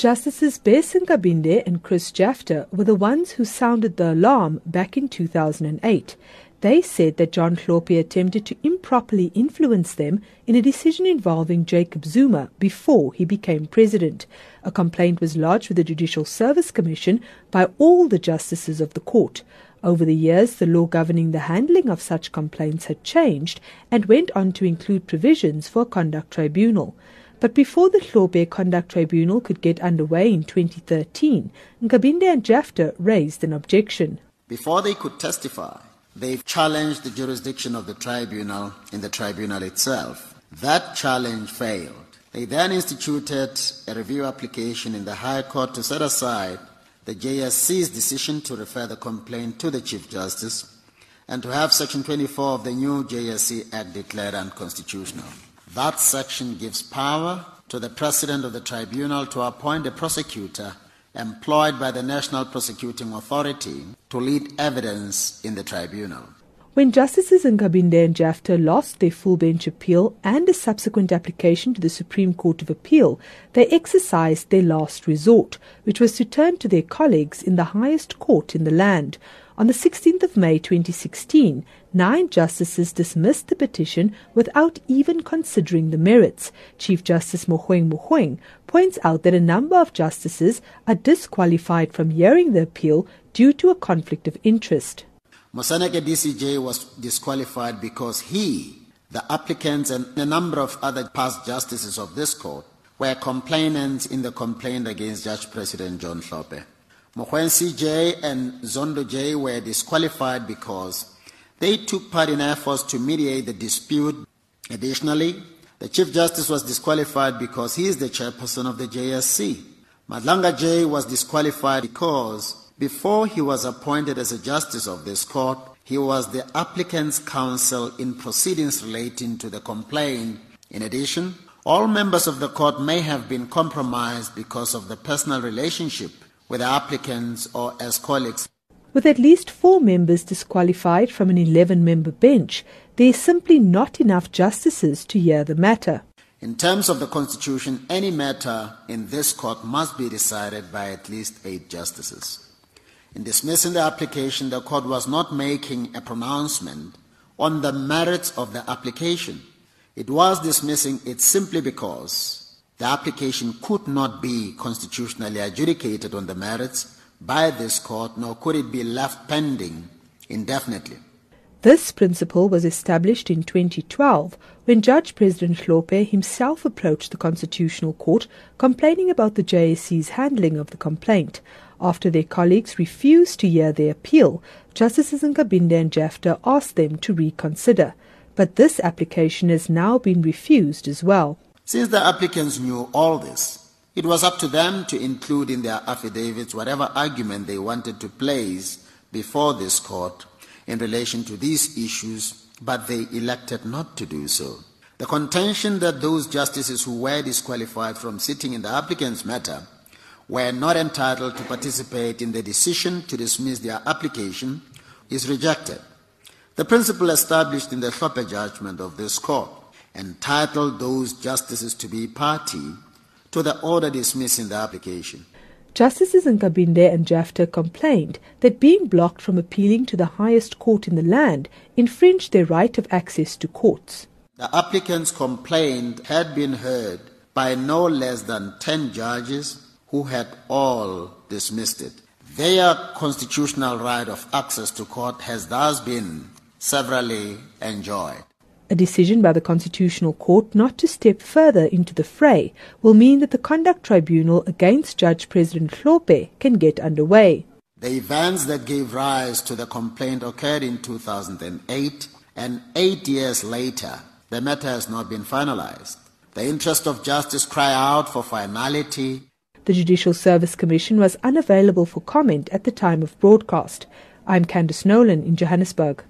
Justices Bess Nkabinde and Chris Jafta were the ones who sounded the alarm back in 2008. They said that John Hlophe attempted to improperly influence them in a decision involving Jacob Zuma before he became president. A complaint was lodged with the Judicial Service Commission by all the justices of the court. Over the years, the law governing the handling of such complaints had changed and went on to include provisions for a conduct tribunal. But before the Hlophe Conduct Tribunal could get underway in 2013, Nkabinde and Jafta raised an objection. Before they could testify, they challenged the jurisdiction of the tribunal in the tribunal itself. That challenge failed. They then instituted a review application in the High Court to set aside the JSC's decision to refer the complaint to the Chief Justice and to have Section 24 of the new JSC Act declared unconstitutional. That section gives power to the president of the tribunal to appoint a prosecutor employed by the National Prosecuting Authority to lead evidence in the tribunal. When Justices Nkabinde and Jafta lost their full bench appeal and a subsequent application to the Supreme Court of Appeal, they exercised their last resort, which was to turn to their colleagues in the highest court in the land. On the 16th of May 2016, nine justices dismissed the petition without even considering the merits. Chief Justice Mogoeng Mogoeng points out that a number of justices are disqualified from hearing the appeal due to a conflict of interest. Moseneke DCJ was disqualified because he, the applicants, and a number of other past justices of this court were complainants in the complaint against Judge President John Hlophe. Mogoeng CJ and Zondo J were disqualified because they took part in efforts to mediate the dispute. Additionally, the Chief Justice was disqualified because he is the chairperson of the JSC. Madlanga J was disqualified because before he was appointed as a justice of this court, he was the applicant's counsel in proceedings relating to the complaint. In addition, all members of the court may have been compromised because of the personal relationship with the applicants or as colleagues. With at least four members disqualified from an 11 member bench, there is simply not enough justices to hear the matter. In terms of the Constitution, any matter in this court must be decided by at least eight justices. In dismissing the application, the court was not making a pronouncement on the merits of the application. It was dismissing it simply because the application could not be constitutionally adjudicated on the merits by this court, nor could it be left pending indefinitely. This principle was established in 2012 when Judge President Hlophe himself approached the Constitutional Court complaining about the JSC's handling of the complaint. After their colleagues refused to hear their appeal, Justices Nkabinde and Jafta asked them to reconsider. But this application has now been refused as well. Since the applicants knew all this, it was up to them to include in their affidavits whatever argument they wanted to place before this court in relation to these issues, but they elected not to do so. The contention that those justices who were disqualified from sitting in the applicant's matter were not entitled to participate in the decision to dismiss their application is rejected. The principle established in the Hlophe judgment of this court entitled those justices to be party to the order dismissing the application. Justices Nkabinde and Jafta complained that being blocked from appealing to the highest court in the land infringed their right of access to courts. The applicant's complaint had been heard by no less than 10 judges who had all dismissed it. Their constitutional right of access to court has thus been severally enjoyed. A decision by the Constitutional Court not to step further into the fray will mean that the Conduct Tribunal against Judge President Hlophe can get underway. The events that gave rise to the complaint occurred in 2008, and eight years later, the matter has not been finalized. The interests of justice cry out for finality. The Judicial Service Commission was unavailable for comment at the time of broadcast. I'm Candice Nolan in Johannesburg.